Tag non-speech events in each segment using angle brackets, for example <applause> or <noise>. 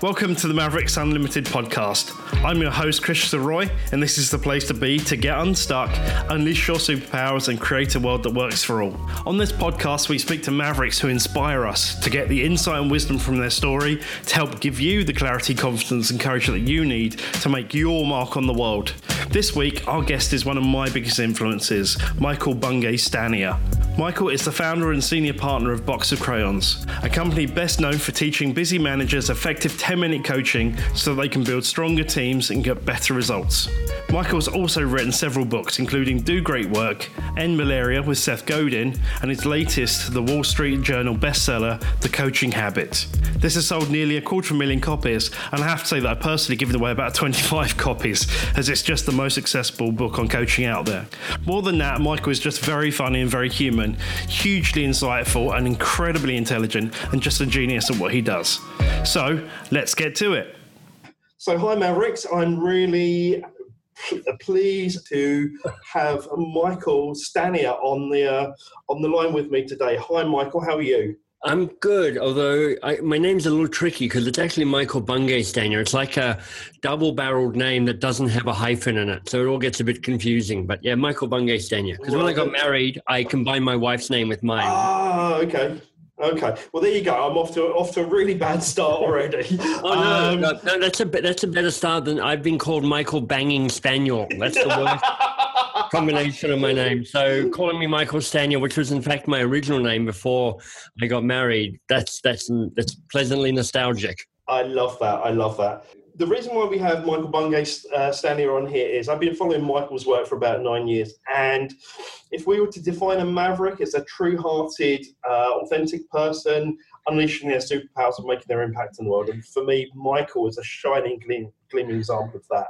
Welcome to the Mavericks Unlimited podcast. I'm your host, Christopher Roy, and this is the place to be to get unstuck, unleash your superpowers, and create a world that works for all. On this podcast, we speak to Mavericks who inspire us to get the insight and wisdom from their story to help give you the clarity, confidence, and courage that you need to make your mark on the world. This week, our guest is one of my biggest influences, Michael Bungay Stanier. Michael is the founder and senior partner of Box of Crayons, a company best known for teaching busy managers effective 10 minute coaching so they can build stronger teams and get better results. Michael's also written several books, including Do Great Work, End Malaria with Seth Godin, and his latest, the Wall Street Journal bestseller, The Coaching Habit. This has sold nearly a quarter of a million copies, and I have to say that I personally given away about 25 <laughs> copies, as it's just the most accessible book on coaching out there. More than that, Michael is just very funny and very human hugely insightful and incredibly intelligent, and just a genius at what he does. So let's get to it. So, hi Mavericks. I'm really pleased to have Michael Stanier on the uh, on the line with me today. Hi, Michael. How are you? I'm good, although I, my name's a little tricky because it's actually Michael Bungay Stanier. It's like a double-barreled name that doesn't have a hyphen in it, so it all gets a bit confusing. But yeah, Michael Bungay Stanier. Because when I got married, I combined my wife's name with mine. Ah, okay. Okay, well there you go. I'm off to off to a really bad start already. <laughs> oh no, um, no, no, that's a that's a better start than I've been called Michael Banging Spaniel. That's the worst <laughs> combination of my name. So calling me Michael Stanier, which was in fact my original name before I got married, that's that's that's pleasantly nostalgic. I love that. I love that. The reason why we have Michael Bungay uh, Stanier on here is I've been following Michael's work for about nine years, and if we were to define a maverick as a true-hearted, uh, authentic person unleashing their superpowers and making their impact in the world, and for me, Michael is a shining, gleam, gleaming example of that.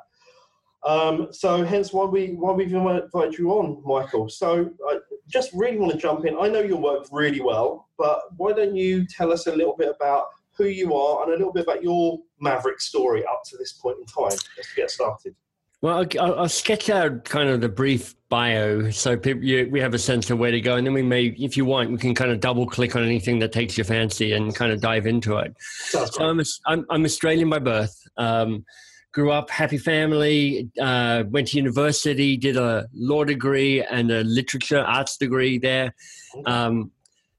Um, so hence why we why we've invited you on, Michael. So I just really want to jump in. I know your work really well, but why don't you tell us a little bit about who you are and a little bit about your Maverick story up to this point in time? Let's get started. Well, I'll, I'll sketch out kind of the brief bio so people, you, we have a sense of where to go, and then we may, if you want, we can kind of double click on anything that takes your fancy and kind of dive into it. so I'm, I'm, I'm Australian by birth. Um, grew up happy family uh, went to university did a law degree and a literature arts degree there um,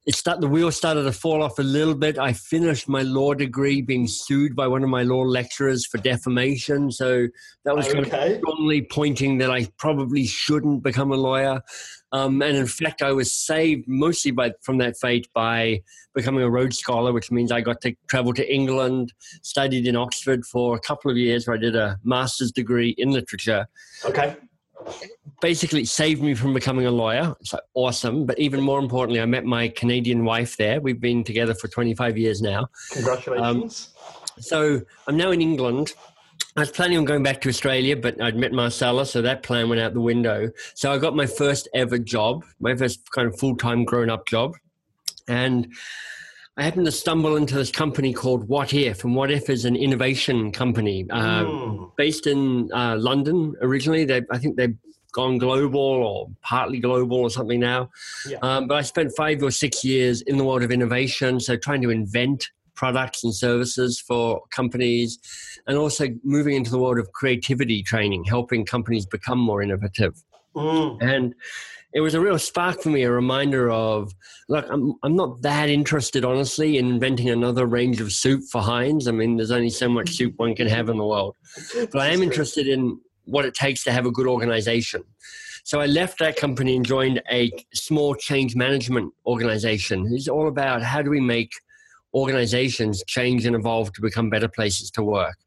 it start, the wheels started to fall off a little bit. I finished my law degree being sued by one of my law lecturers for defamation. So that was okay. kind of strongly pointing that I probably shouldn't become a lawyer. Um, and in fact, I was saved mostly by, from that fate by becoming a Rhodes Scholar, which means I got to travel to England, studied in Oxford for a couple of years where I did a master's degree in literature. Okay basically saved me from becoming a lawyer. It's like awesome. But even more importantly, I met my Canadian wife there. We've been together for 25 years now. Congratulations. Um, so I'm now in England. I was planning on going back to Australia, but I'd met Marcella, so that plan went out the window. So I got my first ever job, my first kind of full time grown up job. And I happened to stumble into this company called What If, and What If is an innovation company uh, mm. based in uh, London originally. They, I think they've gone global or partly global or something now. Yeah. Um, but I spent five or six years in the world of innovation, so trying to invent products and services for companies, and also moving into the world of creativity training, helping companies become more innovative. Mm. And it was a real spark for me, a reminder of look, I'm I'm not that interested, honestly, in inventing another range of soup for Heinz. I mean, there's only so much soup one can have in the world, but I am interested in what it takes to have a good organization. So I left that company and joined a small change management organization. It's all about how do we make organizations change and evolve to become better places to work.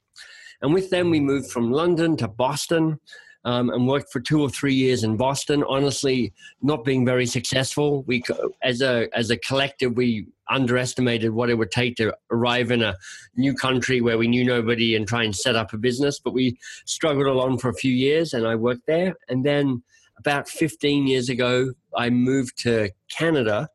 And with them, we moved from London to Boston um, and worked for two or three years in Boston. Honestly, not being very successful. We, as a as a collective, we underestimated what it would take to arrive in a new country where we knew nobody and try and set up a business. But we struggled along for a few years, and I worked there. And then about 15 years ago, I moved to Canada,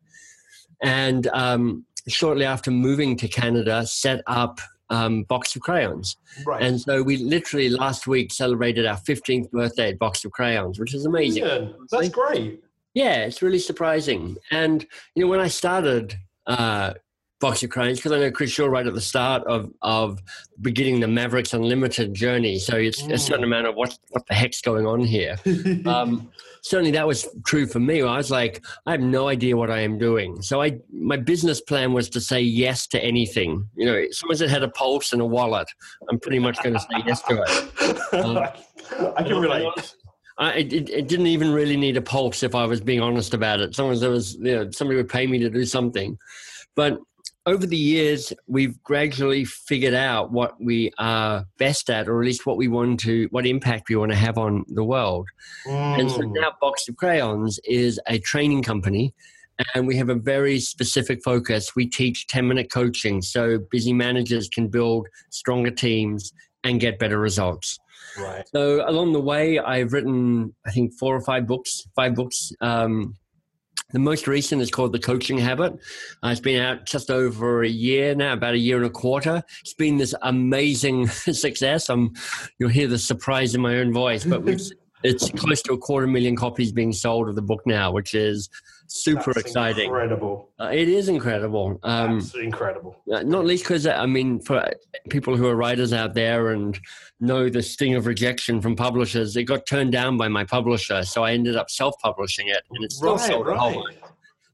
and um, shortly after moving to Canada, set up um, Box of Crayons. Right. And so we literally last week celebrated our 15th birthday at Box of Crayons, which is amazing. Yeah, that's great. Yeah, it's really surprising. And, you know, when I started uh, Box of Crayons because I know Chris, you're right at the start of of beginning the Mavericks Unlimited journey. So it's mm. a certain mm. amount of what what the heck's going on here. <laughs> um, certainly, that was true for me. I was like, I have no idea what I am doing. So I my business plan was to say yes to anything. You know, as long as it had a pulse and a wallet, I'm pretty much going to say yes to it. <laughs> Um, I can relate. I, it, it, didn't even really need a pulse if I was being honest about it. As long as there was, you know, somebody would pay me to do something. But over the years, we've gradually figured out what we are best at, or at least what we want to, what impact we want to have on the world. Mm. And so mm. now Box of Crayons is a training company, and we have a very specific focus. We teach 10 minute coaching so busy managers can build stronger teams and get better results. Right. So along the way, I've written, I think, four or five books, five books. Um, the most recent is called The Coaching Habit. Uh, it's been out just over a year now, about a year and a quarter. It's been this amazing <laughs> success. Um, you'll hear the surprise in my own voice, but <laughs> it's close to a quarter million copies being sold of the book now, which is super That's exciting. Incredible. Uh, it is incredible. Um, incredible. Uh, not least because I mean, for people who are writers out there and know the sting of rejection from publishers, it got turned down by my publisher, so I ended up self-publishing it, and it's still right, sold right.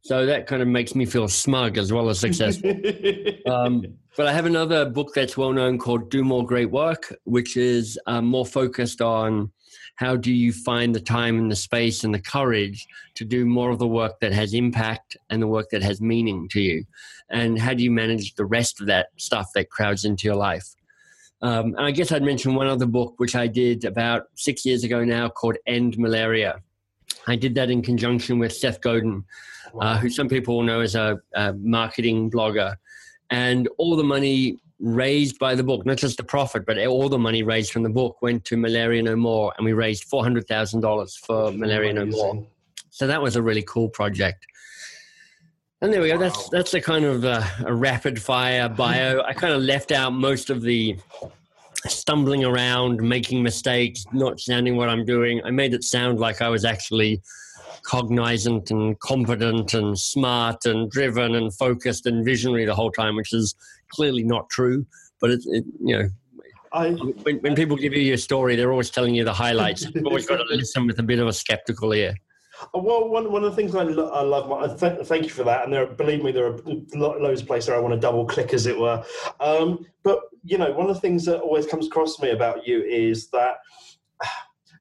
So that kind of makes me feel smug as well as successful. <laughs> um, but I have another book that's well known called "Do More Great Work," which is um, more focused on how do you find the time and the space and the courage to do more of the work that has impact and the work that has meaning to you? And how do you manage the rest of that stuff that crowds into your life? Um, and I guess I'd mention one other book, which I did about six years ago now, called End Malaria. I did that in conjunction with Seth Godin, uh, who some people know as a, a marketing blogger. And all the money raised by the book, not just the profit, but all the money raised from the book went to Malaria No More, and we raised four hundred thousand dollars for Malaria No More. So that was a really cool project. And there we go. Wow. That's that's a kind of a, a rapid fire bio. I kind of left out most of the stumbling around, making mistakes, not sounding what I'm doing. I made it sound like I was actually cognizant and competent and smart and driven and focused and visionary the whole time, which is clearly not true. But it, it you know, I, when, when people give you your story, they're always telling you the highlights. You've always got to listen with a bit of a skeptical ear. Uh, well, one, one of the things I, lo- I love, th- thank you for that. And there, believe me, there are lo- loads of places I want to double click, as it were. Um, but you know, one of the things that always comes across to me about you is that <sighs>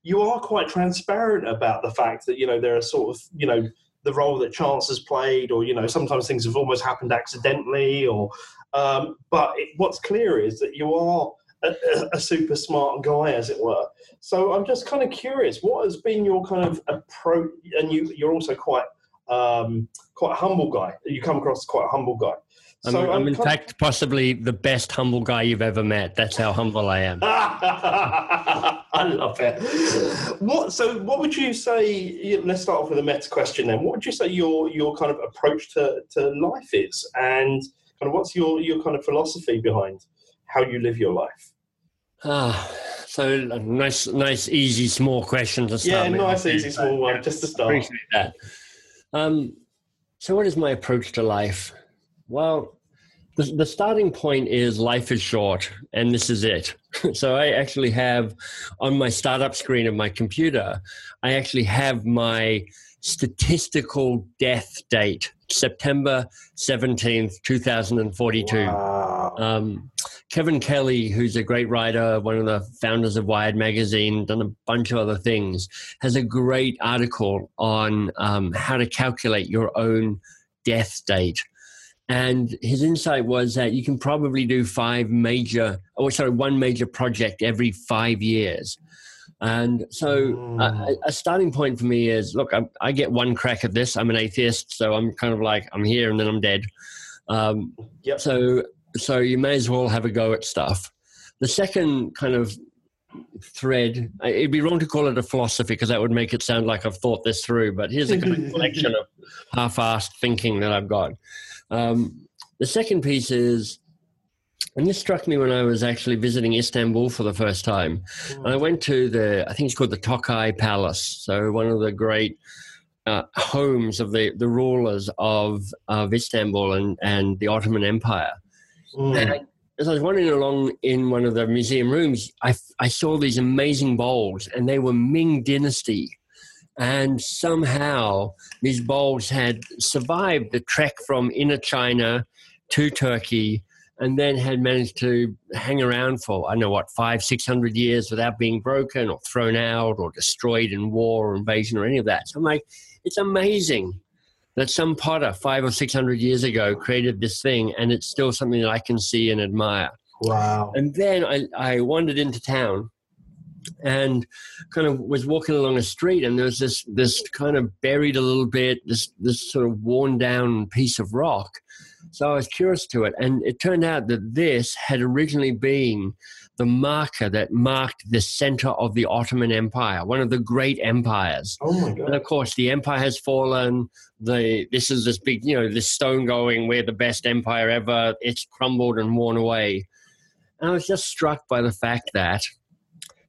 you are quite transparent about the fact that you know there are sort of you know the role that chance has played, or you know sometimes things have almost happened accidentally, or um, but it, what's clear is that you are a, a, super smart guy, as it were. So I'm just kind of curious, what has been your kind of approach? And you you're also quite um, quite a humble guy. You come across as quite a humble guy. I'm, so I'm, I'm in fact possibly the best humble guy you've ever met. That's how humble I am. <laughs> I love it. What? So, what would you say? Let's start off with a meta question. Then, what would you say your your kind of approach to, to life is, and kind of what's your your kind of philosophy behind how you live your life? Ah, so nice, nice, easy, small question to start. Yeah, nice, easy, small one, just to start. Appreciate that. Um, so, what is my approach to life? Well, the, the starting point is life is short, and this is it. <laughs> so I actually have on my startup screen of my computer, I actually have my statistical death date, September 17th, 2042. Wow. Um, Kevin Kelly, who's a great writer, one of the founders of Wired Magazine, done a bunch of other things, has a great article on um, how to calculate your own death date. And his insight was that you can probably do five major, or sorry, one major project every five years. And so mm. a, a, starting point for me is look, I, I, get one crack at this. I'm an atheist, so I'm kind of like, I'm here and then I'm dead. Um, yep. So, so you may as well have a go at stuff. The second kind of thread, it'd be wrong to call it a philosophy because that would make it sound like I've thought this through, but here's a kind of <laughs> collection of half assed thinking that I've got. Um, the second piece is, and this struck me when I was actually visiting Istanbul for the first time. Mm. I went to the, I think it's called the Tokay Palace. So one of the great uh, homes of the, the rulers of, of Istanbul and, and the Ottoman Empire. Mm. And as I was wandering along in one of the museum rooms, I, I saw these amazing bowls, and they were Ming Dynasty. And somehow these bowls had survived the trek from inner China to Turkey and then had managed to hang around for, I don't know what, five, six hundred years without being broken or thrown out or destroyed in war or invasion or any of that. So I'm like, it's amazing that some potter five or six hundred years ago created this thing and it's still something that I can see and admire. Wow. And then I, I wandered into town and kind of was walking along a street and there was this this kind of buried a little bit, this this sort of worn down piece of rock. So I was curious to it. And it turned out that this had originally been the marker that marked the center of the Ottoman Empire, one of the great empires. Oh my God. And of course, the empire has fallen. The, this is this big, you know, this stone going, we're the best empire ever. It's crumbled and worn away. And I was just struck by the fact that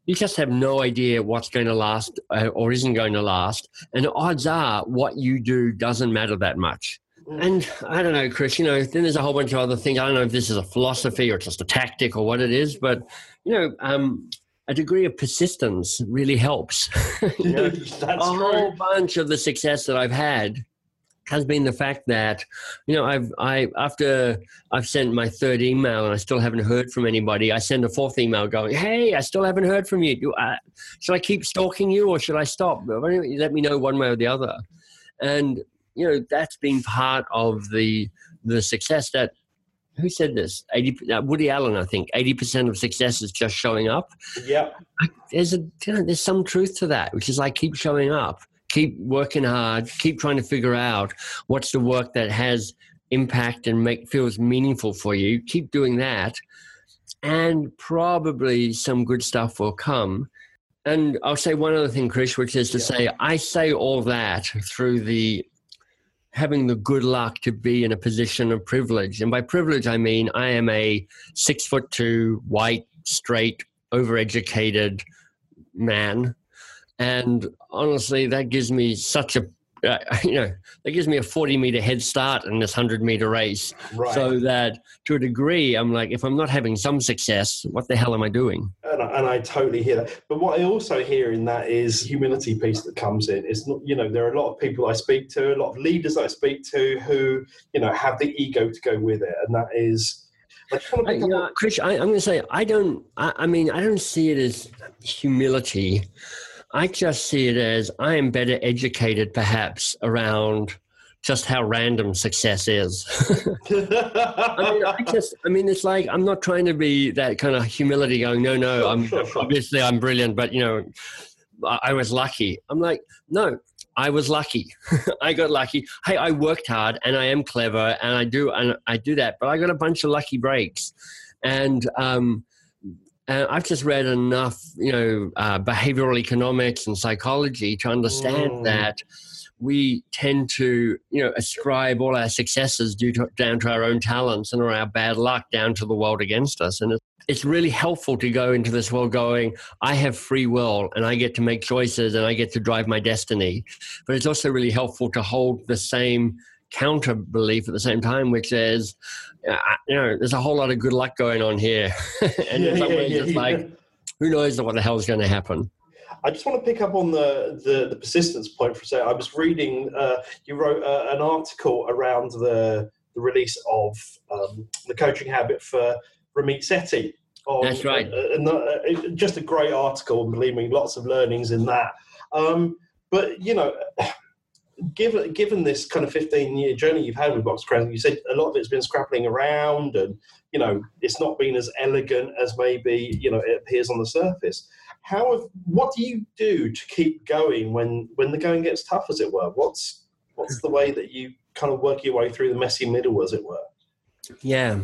you just have no idea what's going to last uh, or isn't going to last. And odds are what you do doesn't matter that much. And I don't know, Chris, you know, then there's a whole bunch of other things. I don't know if this is a philosophy or just a tactic or what it is, but, you know, um, a degree of persistence really helps. <laughs> you know, a whole bunch of the success that I've had has been the fact that you know I've I after I've sent my third email and I still haven't heard from anybody. I send a fourth email going, "Hey, I still haven't heard from you. Do I, should I keep stalking you or should I stop? Let me know one way or the other." And you know that's been part of the the success that who said this? 80 uh, woody allen i think. 80% of success is just showing up. Yeah there's a you know, there's some truth to that which is like keep showing up keep working hard keep trying to figure out what's the work that has impact and make feels meaningful for you. Keep doing that and probably some good stuff will come. And I'll say one other thing, Chris, which is to yeah. say, I say all that through the having the good luck to be in a position of privilege. And by privilege, I mean I am a six foot two, white, straight, overeducated man. And honestly, that gives me such a uh, <laughs> you know, that gives me a 40 meter head start in this 100 meter race. Right. So that to a degree, I'm like, if I'm not having some success, what the hell am I doing? And I, and I totally hear that. But what I also hear in that is humility piece that comes in. It's not, you know, there are a lot of people I speak to, a lot of leaders I speak to who, you know, have the ego to go with it. And that is, I, you know, Chris, I, am going to say I don't. I, I, mean, I don't see it as humility. I just see it as I am better educated, perhaps, around just how random success is. <laughs> I mean, I just, I mean, it's like I'm not trying to be that kind of humility, going, no, no, I'm sure, sure. obviously I'm brilliant, but you know, I, I was lucky. I'm like, no, I was lucky. <laughs> I got lucky. Hey, I worked hard and I am clever and I do and I do that, but I got a bunch of lucky breaks, and um, and I've just read enough, you know, uh, behavioral economics and psychology to understand mm. that we tend to, you know, ascribe all our successes due to, down to our own talents and our bad luck down to the world against us. And it's really helpful to go into this world going, I have free will and I get to make choices and I get to drive my destiny. But it's also really helpful to hold the same counter belief at the same time, which is, you know, there's a whole lot of good luck going on here. <laughs> and yeah, in some yeah, ways, yeah, it's like, who knows what the hell is going to happen? I just want to pick up on the, the, the persistence point for a second. I was reading, uh, you wrote uh, an article around the, the release of um, the coaching habit for Ramit Sethi. On, That's right. Uh, and, uh, just a great article, and believe me, lots of learnings in that. Um, but, you know, given given this kind of 15 year journey you've had with box crowd you said a lot of it's been scrappling around and you know it's not been as elegant as maybe you know it appears on the surface. How have, what do you do to keep going when when the going gets tough as it were? What's what's the way that you kind of work your way through the messy middle as it were? Yeah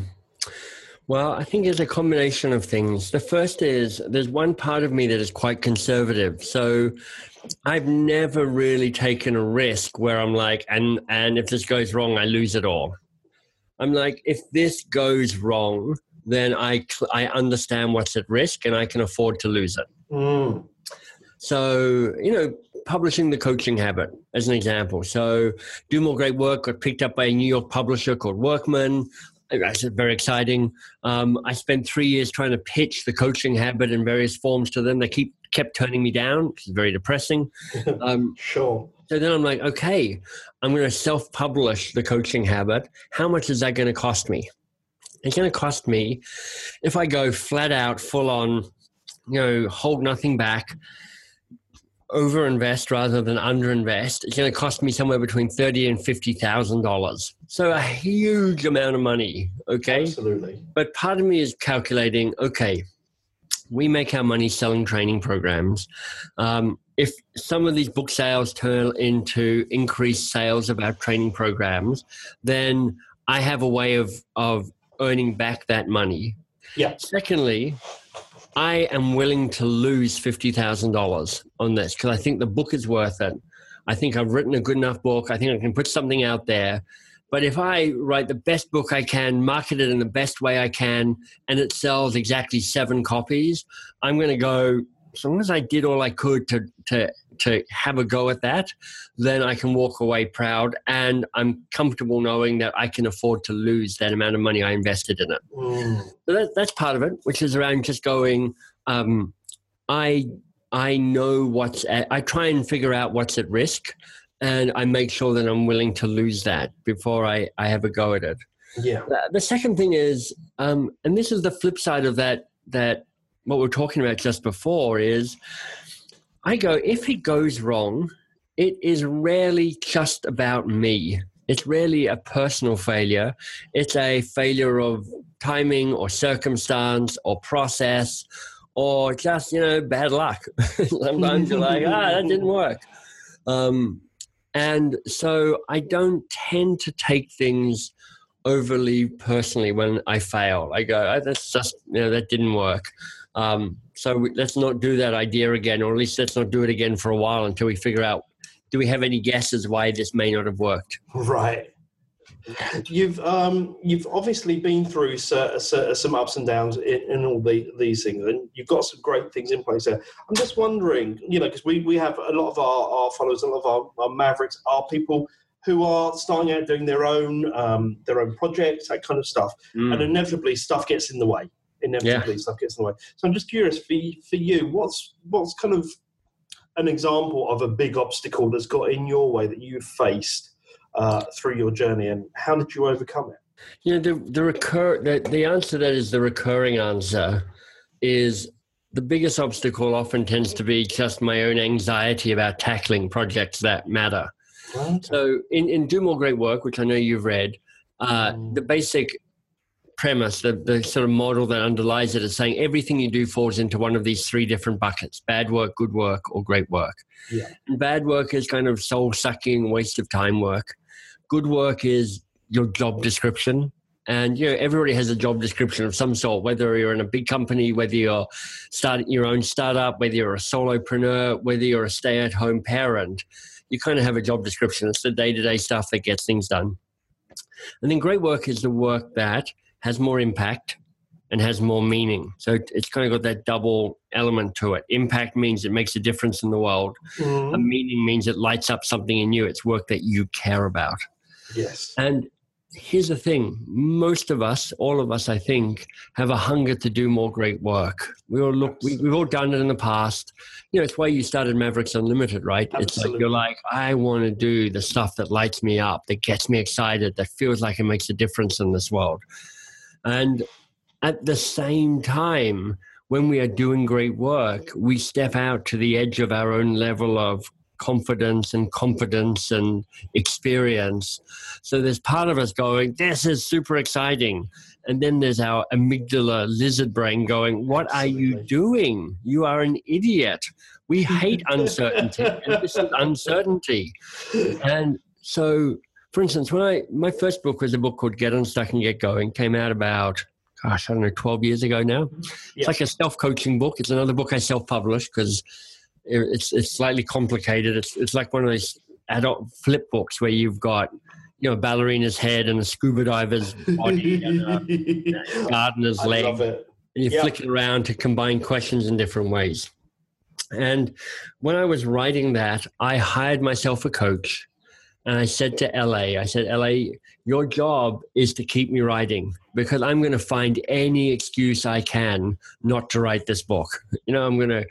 well, I think it's a combination of things. The first is there's one part of me that is quite conservative. So I've never really taken a risk where I'm like, and and if this goes wrong, I lose it all. I'm like, if this goes wrong, then I I understand what's at risk and I can afford to lose it. Mm. So you know, publishing the coaching habit as an example. So, do more great work. Got picked up by a New York publisher called Workman. That's very exciting. Um, I spent three years trying to pitch the coaching habit in various forms to them. They keep kept turning me down, It's very depressing. <laughs> Um, sure. So then I'm like, okay, I'm going to self-publish the coaching habit. How much is that going to cost me? It's going to cost me if I go flat out, full on, you know, hold nothing back, overinvest rather than underinvest. It's going to cost me somewhere between thirty and fifty thousand dollars. So a huge amount of money. Okay, absolutely. But part of me is calculating. Okay, we make our money selling training programs. Um, if some of these book sales turn into increased sales of our training programs, then I have a way of of earning back that money. Yeah. Secondly, I am willing to lose $50,000 on this because I think the book is worth it. I think I've written a good enough book. I think I can put something out there. But if I write the best book I can, market it in the best way I can, and it sells exactly seven copies, I'm going to go, as long as I did all I could to, to to have a go at that, then I can walk away proud and I'm comfortable knowing that I can afford to lose that amount of money I invested in it. Mm. So that, that's part of it, which is around just going, um, I I know what's at, I try and figure out what's at risk and I make sure that I'm willing to lose that before I, I have a go at it. Yeah. The second thing is, um, and this is the flip side of that, that what we're talking about just before is I go, if it goes wrong, it is rarely just about me. It's rarely a personal failure. It's a failure of timing or circumstance or process or just, you know, bad luck. <laughs> Sometimes you're like, ah, that didn't <laughs> work. Um, and so I don't tend to take things overly personally when I fail. I go, oh, that's just, you know, that didn't work. Um, so let's not do that idea again, or at least let's not do it again for a while until we figure out do we have any guesses why this may not have worked? Right. You've um, you've obviously been through some ups and downs in, in all the, these things, and you've got some great things in place there. I'm just wondering, you know, because we, we have a lot of our, our followers, a lot of our, our mavericks are people who are starting out doing their own um, their own projects, that kind of stuff, mm. and inevitably stuff gets in the way inevitably yeah. stuff gets in the way. So I'm just curious for for you, what's what's kind of an example of a big obstacle that's got in your way that you've faced uh, through your journey, and how did you overcome it? You know, the the recur the, the answer that is the recurring answer is the biggest obstacle often tends to be just my own anxiety about tackling projects that matter. So in, in Do More Great Work, which I know you've read, uh, mm. the basic premise, the, the sort of model that underlies it is saying everything you do falls into one of these three different buckets bad work, good work, or great work. Yeah. And bad work is kind of soul sucking, waste of time work. Good work is your job description. And you know, everybody has a job description of some sort, whether you're in a big company, whether you're starting your own startup, whether you're a solopreneur, whether you're a stay at home parent, you kind of have a job description. It's the day to day stuff that gets things done. And then great work is the work that has more impact and has more meaning. So it's kind of got that double element to it. Impact means it makes a difference in the world. Mm-hmm. A meaning means it lights up something in you. It's work that you care about. Yes. And here's the thing most of us all of us i think have a hunger to do more great work we all look we, have all done it in the past you know it's why you started mavericks unlimited right Absolutely. it's like you're like i want to do the stuff that lights me up that gets me excited that feels like it makes a difference in this world and at the same time, when we are doing great work, we step out to the edge of our own level of confidence and competence and experience. So there's part of us going, This is super exciting. And then there's our amygdala lizard brain going, What Absolutely. are you doing? You are an idiot. We hate <laughs> uncertainty. and this is uncertainty. And so for instance, when I my first book was a book called Get Unstuck and Get Going, came out about gosh, I don't know, twelve years ago now. It's like a self coaching book. It's another book I self published because it's it's slightly complicated. It's it's like one of those adult flip books where you've got you know, a ballerina's head and a scuba diver's body and um, a <laughs> gardener's leg. And you yep. flick it around to combine questions in different ways. And when I was writing that, I hired myself a coach and I said to LA, I said, LA, your job is to keep me writing because I'm going to find any excuse I can not to write this book. <laughs> You know, I'm going to,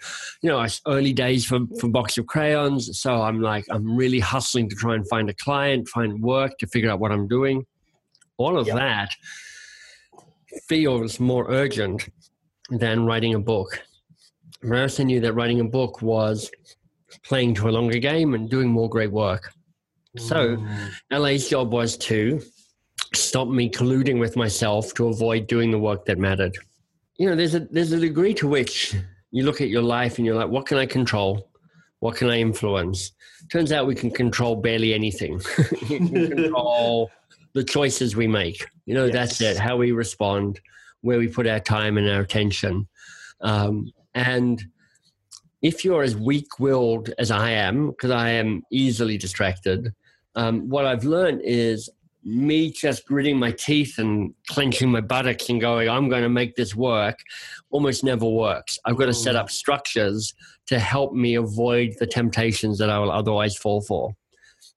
you know, it's early days for, for Box of Crayons. So I'm like, I'm really hustling to try and find a client, find work to figure out what I'm doing. All of yep. that feels more urgent than writing a book. Marissa knew that writing a book was playing to a longer game and doing more great work. So mm. LA's job was to stop me colluding with myself to avoid doing the work that mattered. You know, there's a there's a degree to which you look at your life and you're like, what can I control? What can I influence? Turns out we can control barely anything. <laughs> <laughs> Control the choices we make. You know, yes. that's it. How we respond, where we put our time and our attention. Um, and if you're as weak willed as I am, because I am easily distracted, um, what I've learned is me just gritting my teeth and clenching my buttocks and going, I'm going to make this work, almost never works. I've got to set up structures to help me avoid the temptations that I will otherwise fall for.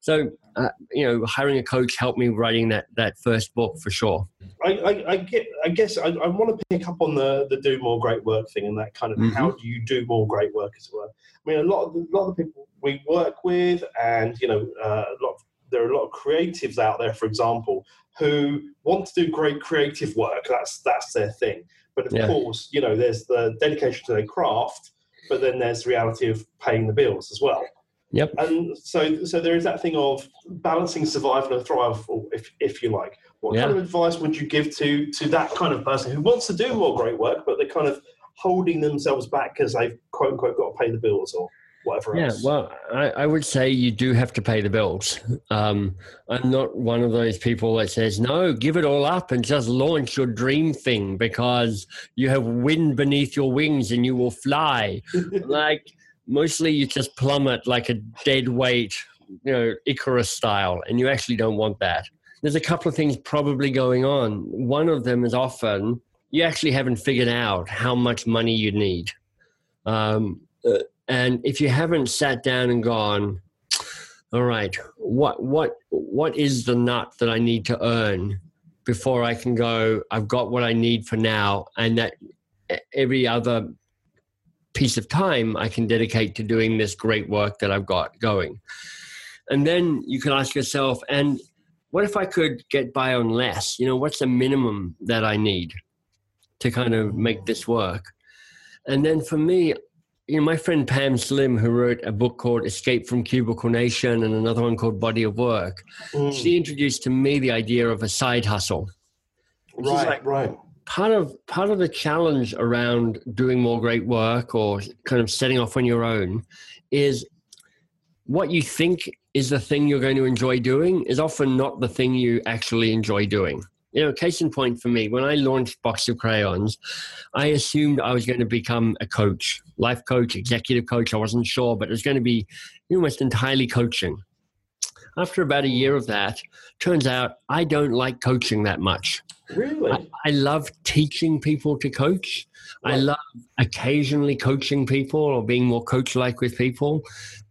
So, uh, you know, hiring a coach helped me writing that that first book for sure. I, I, I get. I guess I, I, want to pick up on the the do more great work thing and that kind of mm-hmm. how do you do more great work as well. I mean, a lot of a lot of people we work with, and you know, uh, a lot of, there are a lot of creatives out there, for example, who want to do great creative work. That's that's their thing. But of yeah. course, you know, there's the dedication to their craft, but then there's the reality of paying the bills as well. Yep. And so, so there is that thing of balancing survival and thrive, if if you like. What yeah. kind of advice would you give to to that kind of person who wants to do more great work, but they're kind of holding themselves back because they've quote unquote got to pay the bills or whatever yeah, else? well, I, I, would say you do have to pay the bills. Um, I'm not one of those people that says, no, give it all up and just launch your dream thing because you have wind beneath your wings and you will fly. <laughs> like, mostly you just plummet like a dead weight, you know, Icarus style, and you actually don't want that. There's a couple of things probably going on. One of them is often you actually haven't figured out how much money you need. Um, uh, and if you haven't sat down and gone, all right, what what what is the nut that I need to earn before I can go? I've got what I need for now, and that every other piece of time I can dedicate to doing this great work that I've got going. And then you can ask yourself, and what if I could get by on less? You know, what's the minimum that I need to kind of make this work? And then for me, you know, my friend Pam Slim, who wrote a book called Escape from Cubicle Nation and another one called Body of Work, mm. she introduced to me the idea of a side hustle. Right, like, right part of part of the challenge around doing more great work or kind of setting off on your own is what you think is the thing you're going to enjoy doing is often not the thing you actually enjoy doing. You know, case in point for me, when I launched Box of Crayons, I assumed I was going to become a coach, life coach, executive coach. I wasn't sure, but it was going to be almost entirely coaching. After about a year of that, turns out I don't like coaching that much. Really? I, I love teaching people to coach. I love occasionally coaching people or being more coach like with people.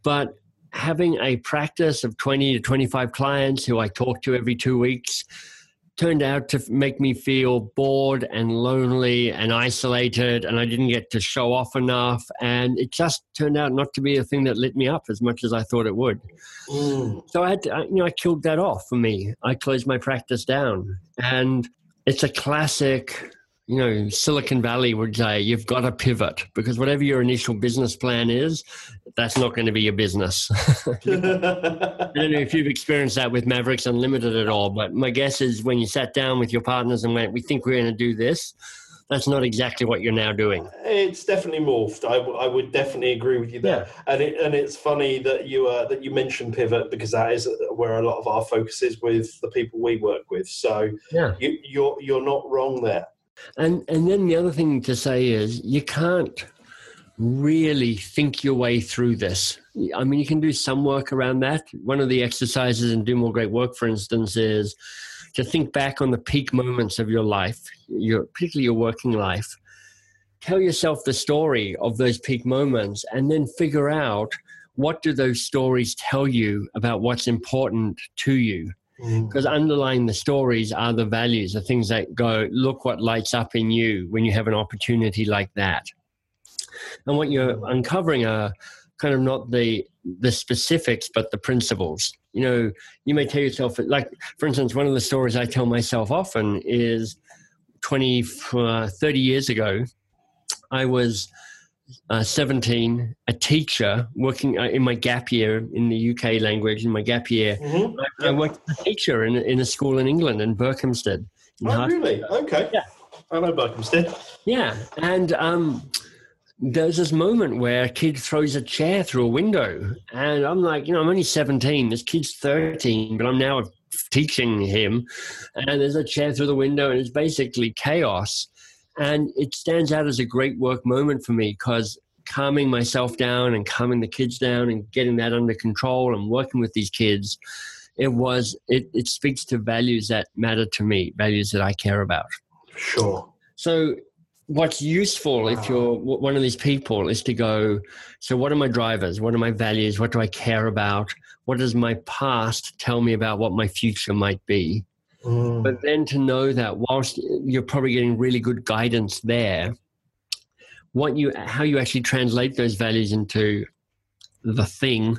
But having a practice of 20 to 25 clients who I talk to every two weeks turned out to make me feel bored and lonely and isolated and i didn't get to show off enough and it just turned out not to be a thing that lit me up as much as i thought it would mm. so i had to you know i killed that off for me i closed my practice down and it's a classic you know silicon valley would say you've got to pivot because whatever your initial business plan is that's not going to be your business. <laughs> I don't know if you've experienced that with mavericks unlimited at all but my guess is when you sat down with your partners and went we think we're going to do this that's not exactly what you're now doing. It's definitely morphed. I, w- I would definitely agree with you there. Yeah. And it, and it's funny that you uh, that you mentioned pivot because that is where a lot of our focus is with the people we work with. So yeah. you, you're you're not wrong there. And and then the other thing to say is you can't really think your way through this. I mean, you can do some work around that. One of the exercises in Do More Great Work, for instance, is to think back on the peak moments of your life, your particularly your working life, tell yourself the story of those peak moments and then figure out what do those stories tell you about what's important to you because mm. underlying the stories are the values the things that go look what lights up in you when you have an opportunity like that and what you're mm. uncovering are kind of not the the specifics but the principles you know you may tell yourself like for instance one of the stories i tell myself often is 20 uh, 30 years ago i was uh, 17, a teacher working uh, in my gap year in the UK language, in my gap year. Mm-hmm. I, I, worked as a teacher in, in a school in England, in Berkhamsted. In oh, really? Okay. Yeah. I know Berkhamsted. Yeah. And um, there's this moment where a kid throws a chair through a window. And I'm like, you know, I'm only 17. This kid's 13, but I'm now teaching him. And there's a chair through the window, and it's basically chaos. And it stands out as a great work moment for me because calming myself down and calming the kids down and getting that under control and working with these kids, it was it, it speaks to values that matter to me, values that I care about. Sure. So what's useful if you're one of these people is to go so what are my drivers? What are my values? What do i care about? What does my past tell me about what my future might be? Mm. But then to know that whilst you're probably getting really good guidance there, what you how you actually translate those values into the thing,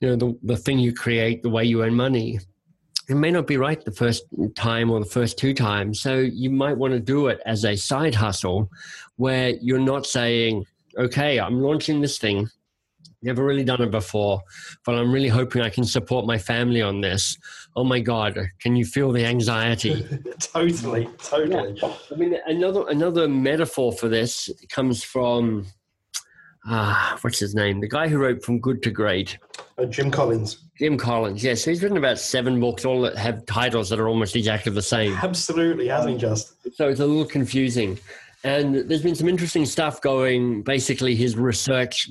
you know, the, the thing you create, the way you earn money. It may not be right the first time or the first two times. So you might want to do it as a side hustle where you're not saying, okay, I'm launching this thing. Never really done it before, but I'm really hoping I can support my family on this. Oh my God, can you feel the anxiety? <laughs> totally, totally. Yeah. I mean, another another metaphor for this comes from ah, uh, what's his name? The guy who wrote From Good to Great. Uh, Jim Collins. Jim Collins, yes. he's written about seven books, all that have titles that are almost exactly the same. Absolutely, hasn't he just? So it's a little confusing. And there's been some interesting stuff going. Basically, his research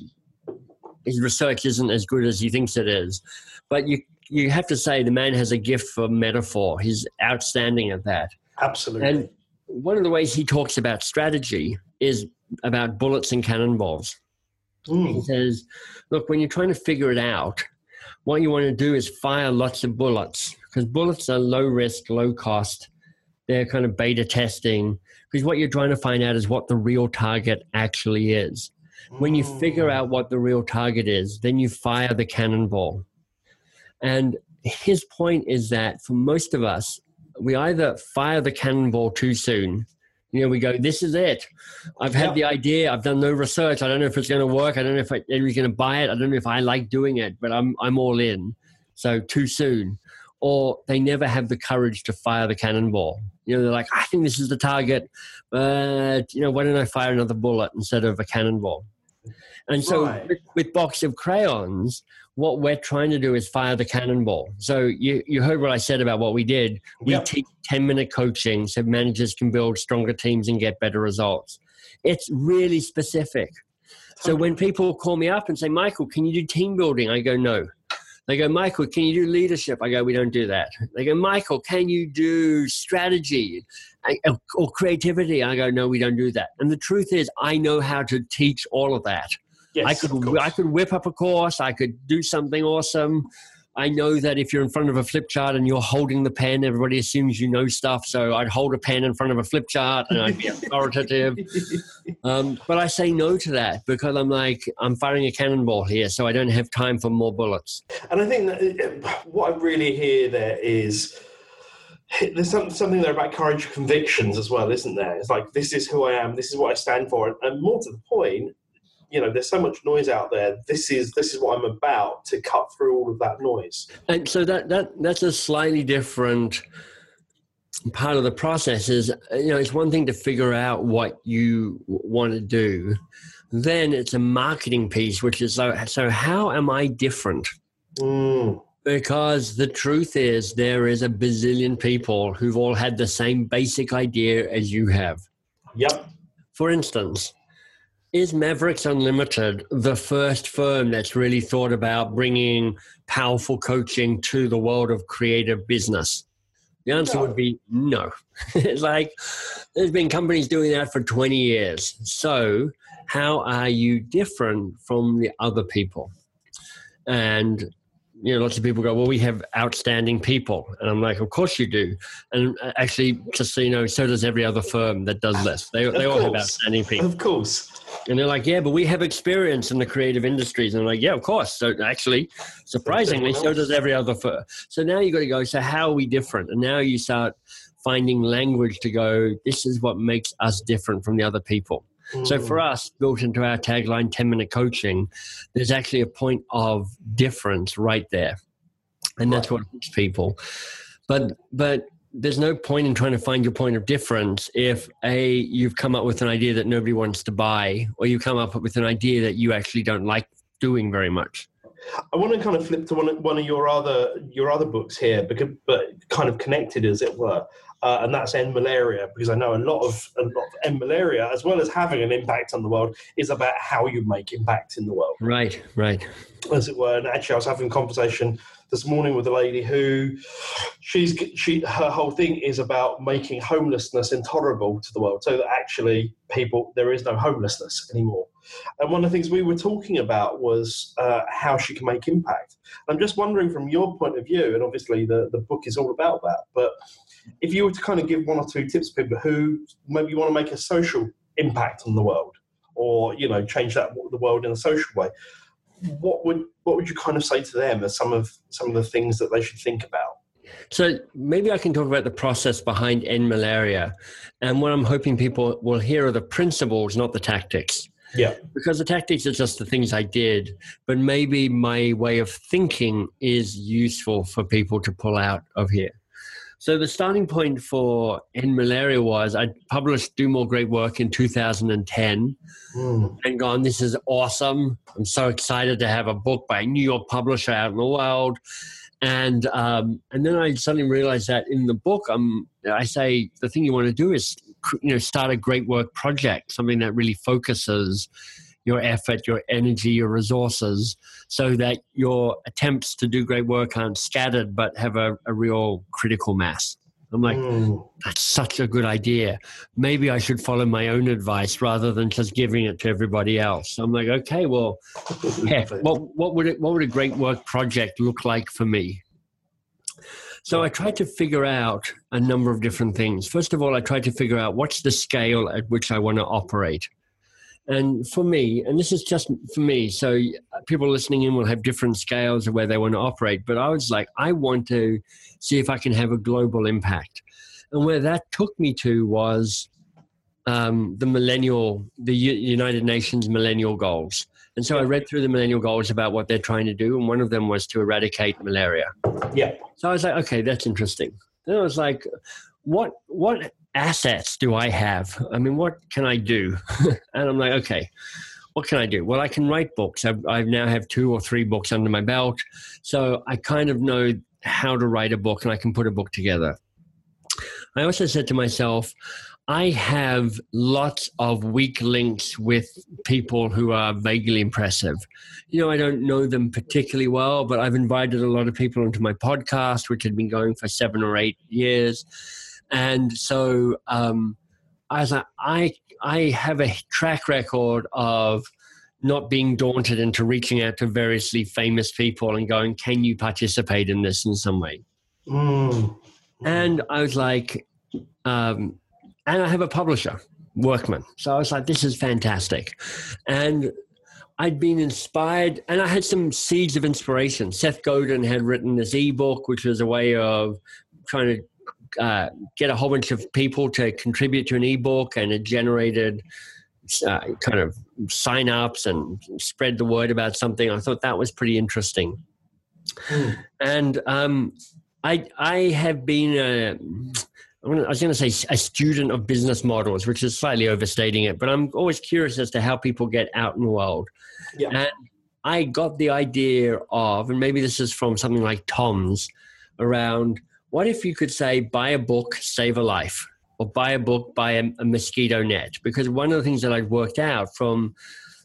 his research isn't as good as he thinks it is. But you you have to say the man has a gift for metaphor. He's outstanding at that. Absolutely. And one of the ways he talks about strategy is about bullets and cannonballs. Mm. He says, look, when you're trying to figure it out, what you want to do is fire lots of bullets because bullets are low risk, low cost. They're kind of beta testing because what you're trying to find out is what the real target actually is. When you figure out what the real target is, then you fire the cannonball. And his point is that for most of us, we either fire the cannonball too soon. You know, we go, this is it. I've had the idea. I've done no research. I don't know if it's going to work. I don't know if anybody's going to buy it. I don't know if I like doing it, but I'm, I'm all in. So too soon. Or they never have the courage to fire the cannonball. You know, they're like, I think this is the target, but, you know, why don't I fire another bullet instead of a cannonball? And so right. with, with, box of crayons, what we're trying to do is fire the cannonball. So you, you heard what I said about what we did. We yep. teach 10 minute coaching so managers can build stronger teams and get better results. It's really specific. So when people call me up and say, Michael, can you do team building? I go, no. They go, Michael, can you do leadership? I go, we don't do that. They go, Michael, can you do strategy or creativity? I go, no, we don't do that. And the truth is, I know how to teach all of that. Yes, I could I could whip up a course. I could do something awesome. I know that if you're in front of a flip chart and you're holding the pen, everybody assumes you know stuff. So I'd hold a pen in front of a flip chart and I'd be authoritative. <laughs> um, but I say no to that because I'm like, I'm firing a cannonball here, so I don't have time for more bullets. And I think that uh, what I really hear there is there's something there about courage convictions as well, isn't there? It's like, this is who I am, this is what I stand for. And more to the point, you know there's so much noise out there. This is this is what i'm about to cut through all of that noise. And so that that that's a slightly different part of the process is you know it's one thing to figure out what you want to do. Then it's a marketing piece which is so so how am i different? Mm. because the truth is there is a bazillion people who've all had the same basic idea as you have. Yep. For instance is Mavericks Unlimited the first firm that's really thought about bringing powerful coaching to the world of creative business? The answer No. would be no. <laughs> it's like there's been companies doing that for 20 years. So, how are you different from the other people? And you know, lots of people go, "Well, we have outstanding people," and I'm like, "Of course you do." And uh, actually, just so you know, so does every other firm that does this. They, they all have outstanding people. Of course. And they're like, yeah, but we have experience in the creative industries. And I'm like, yeah, of course. So actually, surprisingly, so does every other firm. So now you've got to go, so how are we different? And now you start finding language to go, this is what makes us different from the other people. So hmm. for us, built into our tagline, 10 minute coaching, there's actually a point of difference right there. And that's what helps people. But, but, there's no point in trying to find your point of difference if a you've come up with an idea that nobody wants to buy or you come up with an idea that you actually don't like doing very much I want to kind of flip to one of, one of your other your other books here, because but kind of connected as it were, uh, and that's end malaria. Because I know a lot of a lot of end malaria, as well as having an impact on the world, is about how you make impact in the world, right right as it were. And actually, I was having a conversation this morning with a lady who she's she her whole thing is about making homelessness intolerable to the world, so that actually people there is no homelessness anymore. And one of the things we were talking about was uh, how she can make impact. I'm just wondering from your point of view, and obviously the, the book is all about that, but if you were to kind of give one or two tips to people who maybe want to make a social impact on the world or, you know, change that the world in a social way, what would what would you kind of say to them as some of some of the things that they should think about? so maybe i can talk about the process behind end malaria and what i'm hoping people will hear are the principles not the tactics Yeah. because the tactics are just the things I did, but maybe my way of thinking is useful for people to pull out of here. So the starting point for End Malaria was I published Do More Great Work in 2010 Mm. and gone, this is awesome. I'm so excited to have a book by a New York publisher out in the world. And um, and then I suddenly realized that in the book, um, I say the thing you want to do is you know start a great work project, something that really focuses your effort, your energy, your resources, so that your attempts to do great work aren't scattered but have a, a real critical mass. I'm like, Mm. that's such a good idea. Maybe I should follow my own advice rather than just giving it to everybody else. I'm like, okay, well, <laughs> heck, what, what would it, what would a great work project look like for me? So I tried to figure out a number of different things. First of all, I tried to figure out what's the scale at which I want to operate. And for me, and this is just for me, so people listening in will have different scales of where they want to operate. But I was like, I want to see if I can have a global impact. And where that took me to was um, the millennial, the U- United Nations millennial goals. And so I read through the millennial goals about what they're trying to do, and one of them was to eradicate malaria. Yeah. So I was like, okay, that's interesting. Then I was like, what what assets do I have? I mean, what can I do? <laughs> and I'm like, okay, what can I do? Well, I can write books. I've, I now have two or three books under my belt, so I kind of know how to write a book, and I can put a book together. I also said to myself, I have lots of weak links with people who are vaguely impressive. You know, I don't know them particularly well, but I've invited a lot of people into my podcast, which had been going for seven or eight years. And so um, I was like, I, I have a track record of not being daunted into reaching out to variously famous people and going, can you participate in this in some way? Mm. And I was like, um, and I have a publisher, Workman. So I was like, this is fantastic. And I'd been inspired, and I had some seeds of inspiration. Seth Godin had written this ebook, which was a way of trying to uh, get a whole bunch of people to contribute to an ebook, and it generated uh, kind of sign ups and spread the word about something. I thought that was pretty interesting. Mm. And um, I, I have been a, I was going to say a student of business models, which is slightly overstating it, but I'm always curious as to how people get out in the world. Yeah. And I got the idea of, and maybe this is from something like TOMS, around what if you could say, buy a book, save a life, or buy a book, buy a, a mosquito net? Because one of the things that I've worked out from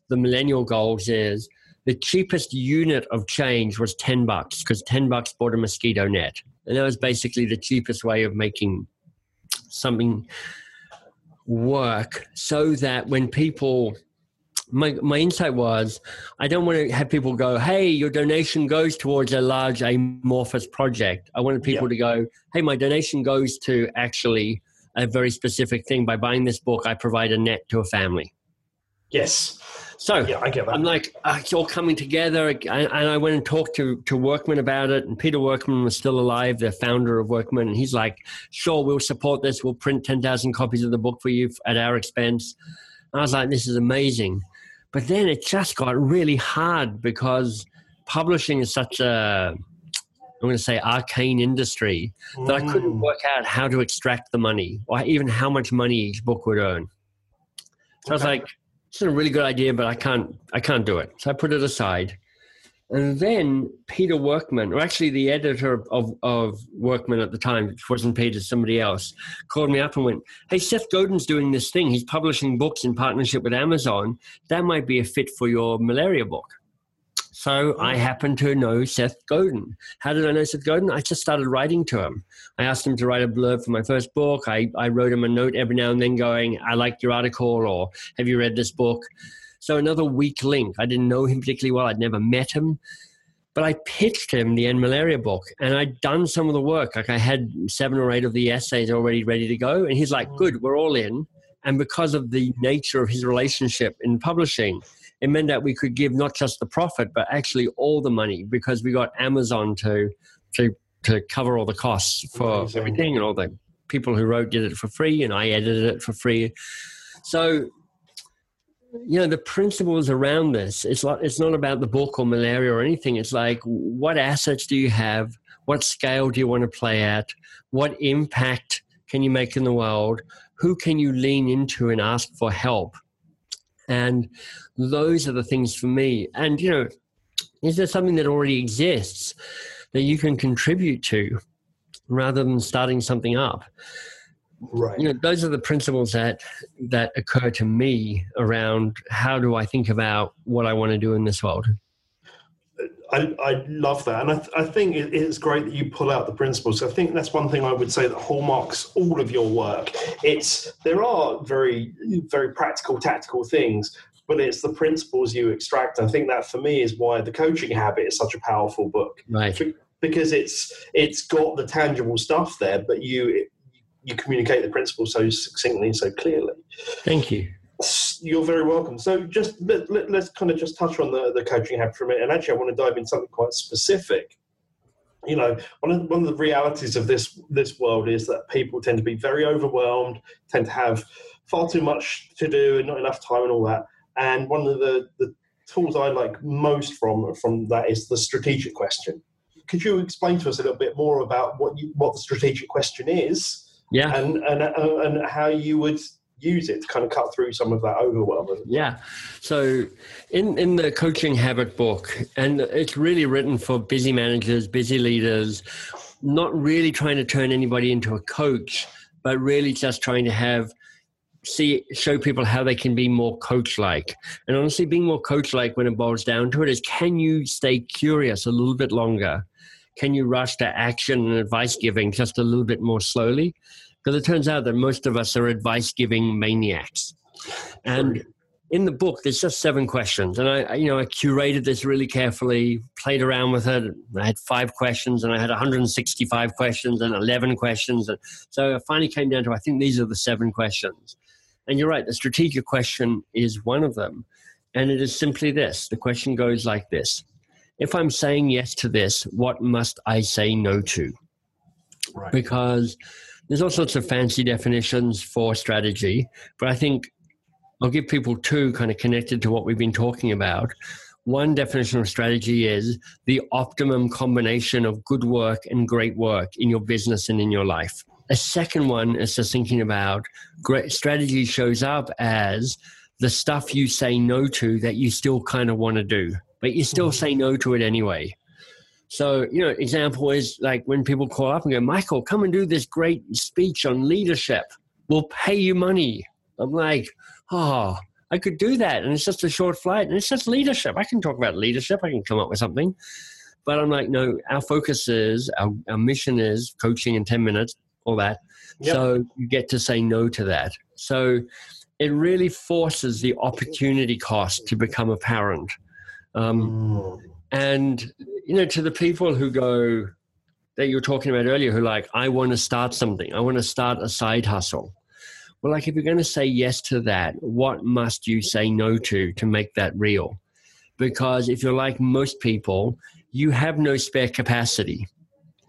the millennial goals is the cheapest unit of change was 10 bucks because 10 bucks bought a mosquito net. And that was basically the cheapest way of making something work so that when people my, my insight was I don't want to have people go, hey, your donation goes towards a large amorphous project. I wanted people to go, hey, my donation goes to actually a very specific thing. By buying this book, I provide a net to a family. Yes. So yeah, I get that. I'm like, oh, it's all coming together. And I went and talked to, to Workman about it. And Peter Workman was still alive, the founder of Workman. And he's like, sure, we'll support this. We'll print 10,000 copies of the book for you at our expense. And I was like, this is amazing. But then it just got really hard because publishing is such a, I'm going to say, arcane industry that I couldn't mm. work out how to extract the money or even how much money each book would earn. So okay. I was like, it's a really good idea, but I can't I can't do it. So I put it aside. And then Peter Workman, or actually the editor of, of Workman at the time, it wasn't Peter, somebody else, called me up and went, Hey, Seth Godin's doing this thing. He's publishing books in partnership with Amazon. That might be a fit for your malaria book. So I mm. happen to know Seth Godin. How did I know Seth Godin? I just started writing to him. I asked him to write a blurb for my first book. I, I wrote him a note every now and then going, I liked your article or have you read this book? So another weak link. I didn't know him particularly well. I'd never met him. But I pitched him the End Malaria book and I'd done some of the work. Like I had seven or eight of the essays already ready to go. And he's like, mm. good, we're all in. And because of the nature of his relationship in publishing, it meant that we could give not just the profit, but actually all the money because we got Amazon to to to cover all the costs for Amazing. everything and all the people who wrote did it for free and I edited it for free. So you know the principles around this it's like it's not about the book or malaria or anything. It's like what assets do you have? What scale do you want to play at? What impact can you make in the world? Who can you lean into and ask for help? And those are the things for me. And, you know, is there something that already exists that you can contribute to rather than starting something up? Right. You know, those are the principles that that occur to me around how do I think about what I want to do in this world. I, I love that, and I, th- I think it, it's great that you pull out the principles. I think that's one thing I would say that hallmarks all of your work. It's there are very very practical, tactical things, but it's the principles you extract. I think that for me is why the coaching habit is such a powerful book. Right. Because it's it's got the tangible stuff there, but you you communicate the principles so succinctly and so clearly. Thank you. You're very welcome. So just let, us let, kind of just touch on the, the coaching habit for a minute. And actually, I want to dive into something quite specific. You know, one of, one of the realities of this this world is that people tend to be very overwhelmed, tend to have far too much to do and not enough time and all that. And one of the, the tools I like most from from that is the strategic question. Could you explain to us a little bit more about what you, what the strategic question is? Yeah, and and uh, and how you would use it to kind of cut through some of that overwhelm. Yeah. So in in the coaching habit book, and it's really written for busy managers, busy leaders, not really trying to turn anybody into a coach, but really just trying to have see show people how they can be more coach like and honestly being more coach like when it boils down to it is can you stay curious a little bit longer? Can you rush to action and advice giving just a little bit more slowly? Because it turns out that most of us are advice giving maniacs. And in the book there's just seven questions and I, you know i curated this really carefully played around with it. I had five questions and i had 165 questions and 11 questions and so i finally came down to i think these are the seven questions and you're right, the strategic question is one of them. And it is simply this the question goes like this If I'm saying yes to this, what must I say no to? Right. Because there's all sorts of fancy definitions for strategy, but I think I'll give people two kind of connected to what we've been talking about. One definition of strategy is the optimum combination of good work and great work in your business and in your life. A second one is just thinking about great strategy shows up as the stuff you say no to that you still kind of want to do, but you still mm-hmm. say no to it anyway. So, you know, example is like when people call up and go, Michael, come and do this great speech on leadership. We'll pay you money. I'm like, oh, I could do that. And it's just a short flight and it's just leadership. I can talk about leadership. I can come up with something. But I'm like, no, our focus is, our, our mission is coaching in 10 minutes, all that. Yep. So you get to say no to that. So it really forces the opportunity cost to become apparent. Um, mm. And, you know, to the people who go, that you were talking about earlier, who like, I want to start something, I want to start a side hustle. Well, like, if you're going to say yes to that, what must you say no to to make that real? Because if you're like most people, you have no spare capacity.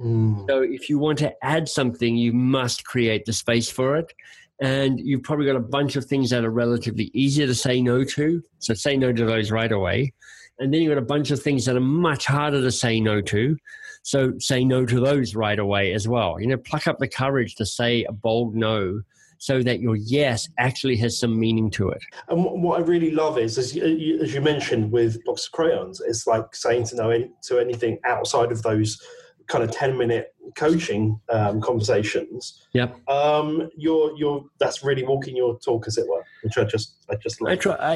Mm. So if you want to add something, you must create the space for it. And you've probably got a bunch of things that are relatively easier to say no to. So say no to those right away. And then you've got a bunch of things that are much harder to say no to. So say no to those right away as well. You know, pluck up the courage to say a bold no so that your yes actually has some meaning to it. And what I really love is, as you, as you mentioned with Box of Crayons, it's like saying to no to anything outside of those kind of 10 minute coaching um, conversations yep um you're you're that's really walking your talk as it were which i just i just love. i try i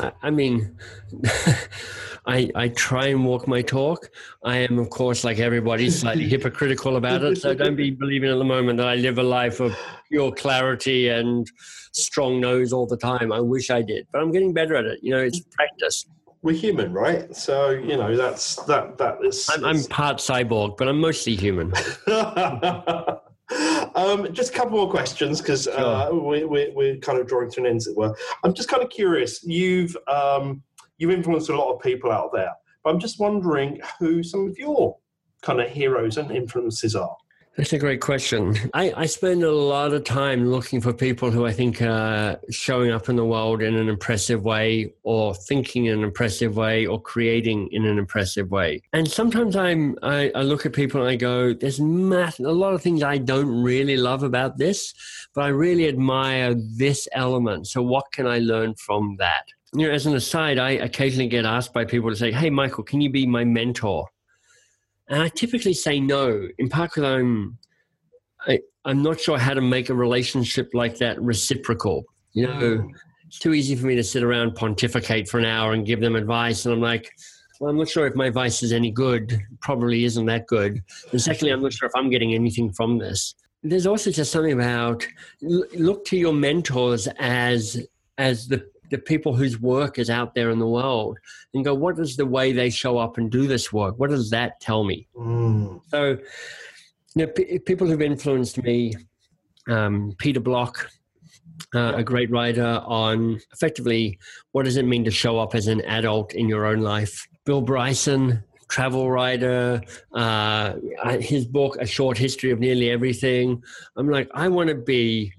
i i mean <laughs> I, I try and walk my talk. I am, of course, like everybody, slightly <laughs> hypocritical about it. So don't be believing at the moment that I live a life of pure clarity and strong noes all the time. I wish I did, but I'm getting better at it. You know, it's practice we're human, right? So you know that's that that is. I'm, I'm part cyborg, but I'm mostly human. <laughs> um, just a couple more questions because sure. uh, we, we, we're kind of drawing to an end, as it were. I'm just kind of curious. You've um, you've influenced a lot of people out there, but I'm just wondering who some of your kind of heroes and influences are. That's a great question. I, I, spend a lot of time looking for people who I think are showing up in the world in an impressive way, or thinking in an impressive way, or creating in an impressive way. And sometimes I'm I, I look at people and I go, "There's a lot of things I don't really love about this, but I really admire this element. So what can I learn from that?" You know, as an aside, I occasionally get asked by people to say, "Hey, Michael, can you be my mentor?" And I typically say no, in part because I'm, I, I'm not sure how to make a relationship like that reciprocal. You know, mm. it's too easy for me to sit around pontificate for an hour and give them advice. And I'm like, well, I'm not sure if my advice is any good. Probably isn't that good. And secondly, I'm not sure if I'm getting anything from this. There's also just something about look to your mentors as as the the people whose work is out there in the world and go, what is the way they show up and do this work? What does that tell me? Mm. So, you know, p- people who've influenced me, um, Peter Block, uh, a great writer on effectively what does it mean to show up as an adult in your own life. Bill Bryson, travel writer, uh, his book, A Short History of Nearly Everything. I'm like, I want to be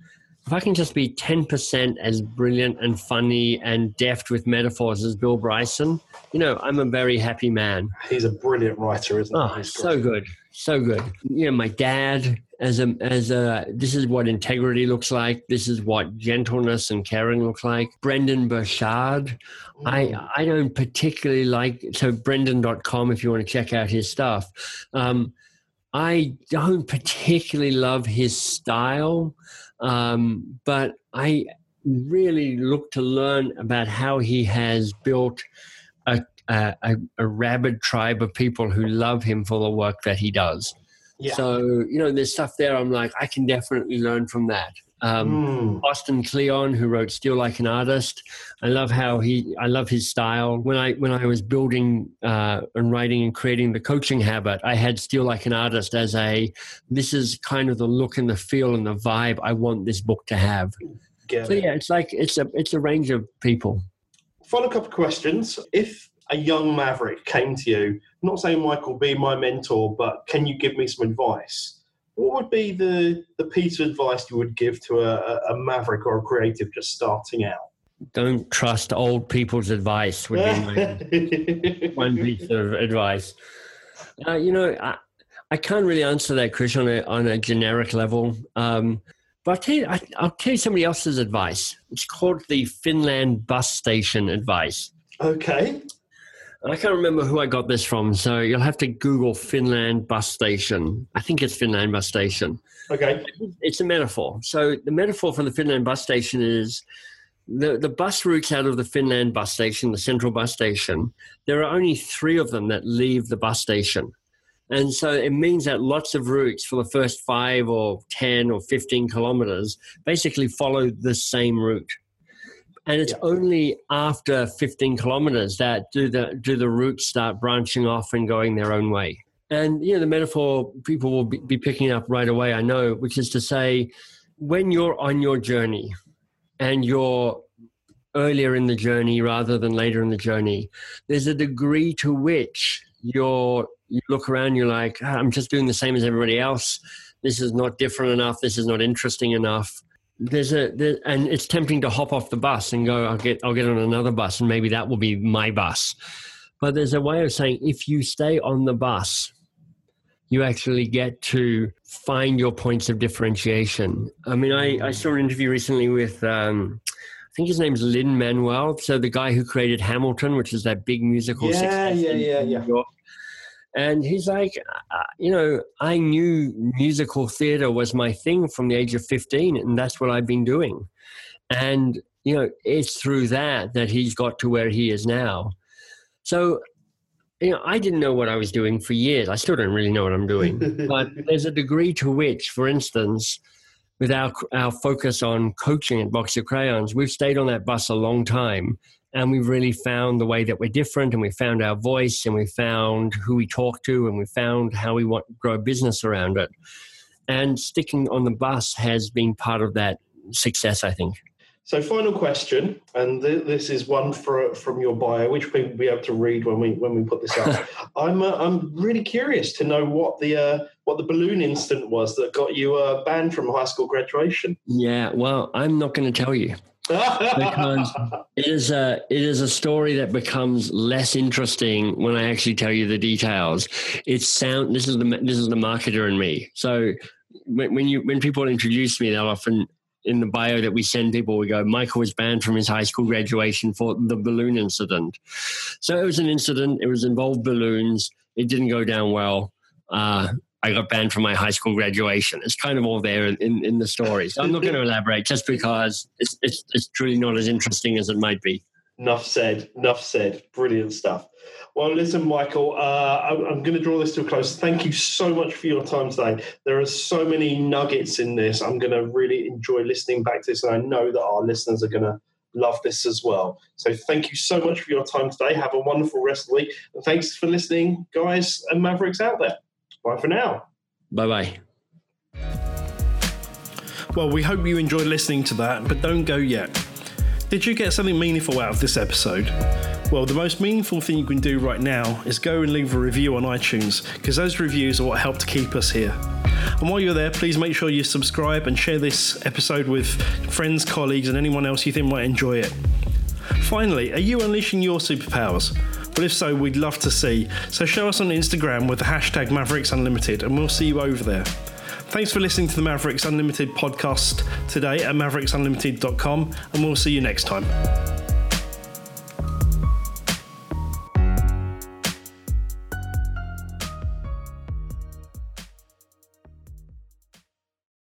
if I can just be 10% as brilliant and funny and deft with metaphors as Bill Bryson, you know, I'm a very happy man. He's a brilliant writer, isn't oh, he? Oh, so good. So good. You know, my dad as a as a this is what integrity looks like. This is what gentleness and caring look like. Brendon Burchard. Mm. I I don't particularly like so Brendon.com if you want to check out his stuff. Um, I don't particularly love his style. Um, but I really look to learn about how he has built a, a, a, rabid tribe of people who love him for the work that he does. Yeah. So, you know, there's stuff there I'm like, I can definitely learn from that. Um, mm. Austin Kleon, who wrote "Steal Like an Artist," I love how he, I love his style. When I when I was building uh, and writing and creating the coaching habit, I had "Steal Like an Artist" as a this is kind of the look and the feel and the vibe I want this book to have. Get so it. yeah, it's like it's a it's a range of people. Couple of questions. If a young maverick came to you, I'm not saying Michael be my mentor, but can you give me some advice? What would be the, the piece of advice you would give to a, a maverick or a creative just starting out? Don't trust old people's advice would be my <laughs> one piece of advice. Uh, you know, I, I can't really answer that, Chris, on a, on a generic level. Um, but I'll tell, you, I, I'll tell you somebody else's advice. It's called the Finland bus station advice. Okay. I can't remember who I got this from, so you'll have to Google Finland bus station. I think it's Finland bus station. Okay. It's a metaphor. So the metaphor for the Finland bus station is the, the bus routes out of the Finland bus station, the central bus station, there are only three of them that leave the bus station. And so it means that lots of routes for the first five or 10 or 15 kilometers basically follow the same route. And it's only after 15 kilometers that do the, do the routes start branching off and going their own way. And, you know, the metaphor people will be, be picking up right away, I know, which is to say, when you're on your journey and you're earlier in the journey rather than later in the journey, there's a degree to which you're you look around, you're like, ah, I'm just doing the same as everybody else. This is not different enough. This is not interesting enough. There's a there, and it's tempting to hop off the bus and go, I'll get I'll get on another bus and maybe that will be my bus. But there's a way of saying if you stay on the bus, you actually get to find your points of differentiation. I mean, I, I saw an interview recently with um, I think his name's Lin Manuel. So the guy who created Hamilton, which is that big musical. Yeah, yeah, yeah, yeah. And he's like, you know, I knew musical theater was my thing from the age of 15, and that's what I've been doing. And, you know, it's through that that he's got to where he is now. So, you know, I didn't know what I was doing for years. I still don't really know what I'm doing. <laughs> but there's a degree to which, for instance, with our, our focus on coaching at Box of Crayons, we've stayed on that bus a long time and we really found the way that we're different and we found our voice and we found who we talk to and we found how we want to grow a business around it. And sticking on the bus has been part of that success i think. So final question and th- this is one for, from your bio which we'll be able to read when we when we put this up. <laughs> I'm uh, i'm really curious to know what the uh, what the balloon incident was that got you uh, banned from high school graduation. Yeah well i'm not going to tell you because <laughs> it is a it is a story that becomes less interesting when I actually tell you the details. It's sound. This is the this is the marketer in me. So when, when you when people introduce me, they'll often in the bio that we send people, we go, Michael was banned from his high school graduation for the balloon incident. So it was an incident. It was involved balloons. It didn't go down well. Uh, I got banned from my high school graduation. It's kind of all there in, in the story. So I'm not going to elaborate just because it's, it's, it's truly not as interesting as it might be. Enough said. Enough said. Brilliant stuff. Well, listen, Michael, uh, I'm, I'm going to draw this to a close. Thank you so much for your time today. There are so many nuggets in this. I'm going to really enjoy listening back to this, and I know that our listeners are going to love this as well. So thank you so much for your time today. Have a wonderful rest of the week. And thanks for listening, guys and Mavericks out there. Bye for now. Bye bye. Well, we hope you enjoyed listening to that, but don't go yet. Did you get something meaningful out of this episode? Well, the most meaningful thing you can do right now is go and leave a review on iTunes, because those reviews are what help to keep us here. And while you're there, please make sure you subscribe and share this episode with friends, colleagues, and anyone else you think might enjoy it. Finally, are you unleashing your superpowers? But if so, we'd love to see. So show us on Instagram with the hashtag Mavericks Unlimited, and we'll see you over there. Thanks for listening to the Mavericks Unlimited podcast today at maverickunlimited.com, and we'll see you next time.